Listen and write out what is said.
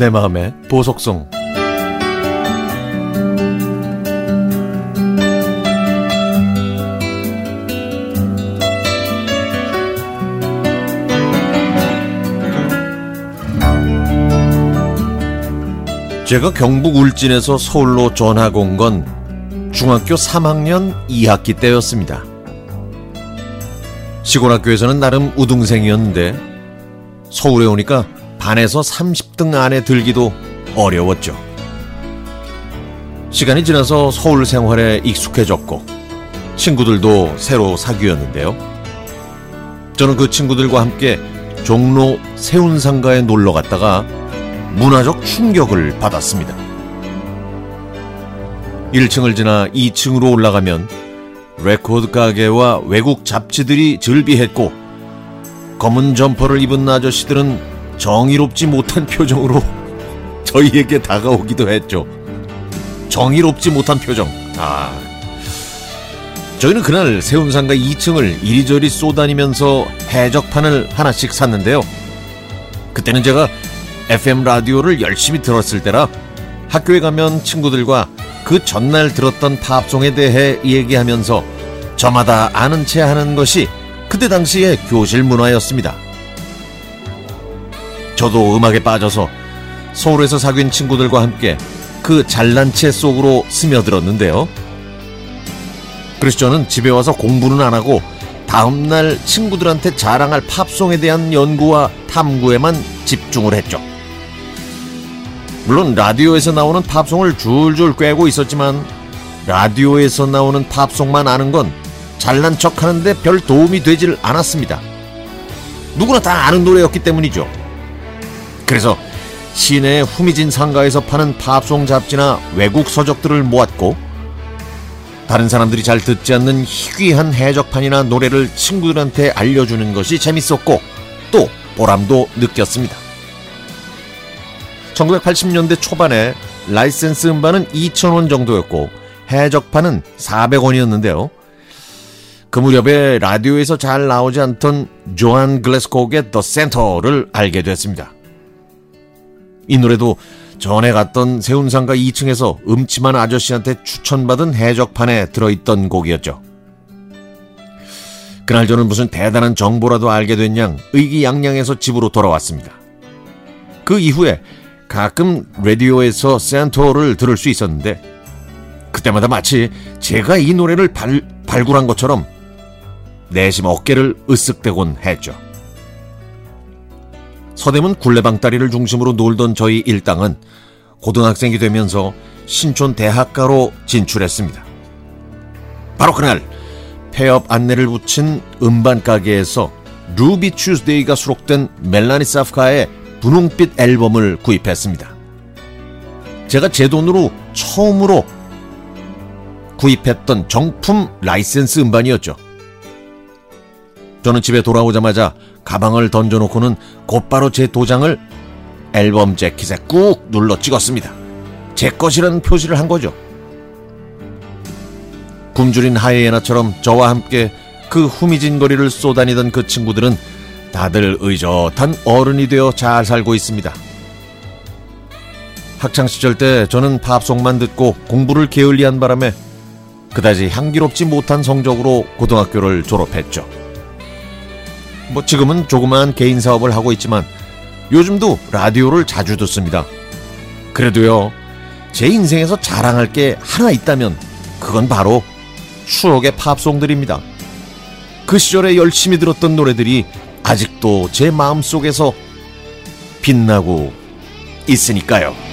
내 마음의 보석송 제가 경북 울진에서 서울로 전학 온 건 중학교 3학년 2학기 때였습니다. 시골 학교에서는 나름 우등생이었는데 서울에 오니까 반에서 30등 안에 들기도 어려웠죠. 시간이 지나서 서울 생활에 익숙해졌고 친구들도 새로 사귀었는데요. 저는 그 친구들과 함께 종로 세운상가에 놀러 갔다가 문화적 충격을 받았습니다. 1층을 지나 2층으로 올라가면 레코드 가게와 외국 잡지들이 즐비했고 검은 점퍼를 입은 아저씨들은 정의롭지 못한 표정으로 저희에게 다가오기도 했죠. 정의롭지 못한 표정. 아. 저희는 그날 세운상가 2층을 이리저리 쏘다니면서 해적판을 하나씩 샀는데요. 그때는 제가 FM 라디오를 열심히 들었을 때라 학교에 가면 친구들과 그 전날 들었던 팝송에 대해 얘기하면서 저마다 아는 체 하는 것이 그때 당시의 교실 문화였습니다. 저도 음악에 빠져서 서울에서 사귄 친구들과 함께 그 잘난 체 속으로 스며들었는데요. 그래서 저는 집에 와서 공부는 안 하고 다음날 친구들한테 자랑할 팝송에 대한 연구와 탐구에만 집중을 했죠. 물론 라디오에서 나오는 팝송을 줄줄 꿰고 있었지만 라디오에서 나오는 팝송만 아는 건 잘난 척 하는데 별 도움이 되질 않았습니다. 누구나 다 아는 노래였기 때문이죠. 그래서 시내 후미진 상가에서 파는 팝송 잡지나 외국 서적들을 모았고 다른 사람들이 잘 듣지 않는 희귀한 해적판이나 노래를 친구들한테 알려주는 것이 재밌었고 또 보람도 느꼈습니다. 1980년대 초반에 라이센스 음반은 2,000원 정도였고 해적판은 400원이었는데요. 그 무렵에 라디오에서 잘 나오지 않던 조안 글래스콕의 The Centaur를 알게 됐습니다. 이 노래도 전에 갔던 세운상가 2층에서 음침한 아저씨한테 추천받은 해적판에 들어있던 곡이었죠. 그날 저는 무슨 대단한 정보라도 알게 된 양 의기양양해서 집으로 돌아왔습니다. 그 이후에 가끔 라디오에서 센터를 들을 수 있었는데 그때마다 마치 제가 이 노래를 발, 발굴한 것처럼 내심 어깨를 으쓱대곤 했죠. 서대문 굴레방다리를 중심으로 놀던 저희 일당은 고등학생이 되면서 신촌 대학가로 진출했습니다. 바로 그날 폐업 안내를 붙인 음반 가게에서 Ruby Tuesday가 수록된 멜라니 사프카의 분홍빛 앨범을 구입했습니다. 제가 제 돈으로 처음으로 구입했던 정품 라이센스 음반이었죠. 저는 집에 돌아오자마자 가방을 던져놓고는 곧바로 제 도장을 앨범 재킷에 꾹 눌러 찍었습니다. 제 것이라는 표시를 한 거죠. 굶주린 하이에나처럼 저와 함께 그 후미진 거리를 쏘다니던 그 친구들은 다들 의젓한 어른이 되어 잘 살고 있습니다. 학창 시절 때 저는 팝송만 듣고 공부를 게을리한 바람에 그다지 향기롭지 못한 성적으로 고등학교를 졸업했죠. 뭐 지금은 조그마한 개인 사업을 하고 있지만 요즘도 라디오를 자주 듣습니다. 그래도요, 제 인생에서 자랑할 게 하나 있다면 그건 바로 추억의 팝송들입니다. 그 시절에 열심히 들었던 노래들이 아직도 제 마음속에서 빛나고 있으니까요.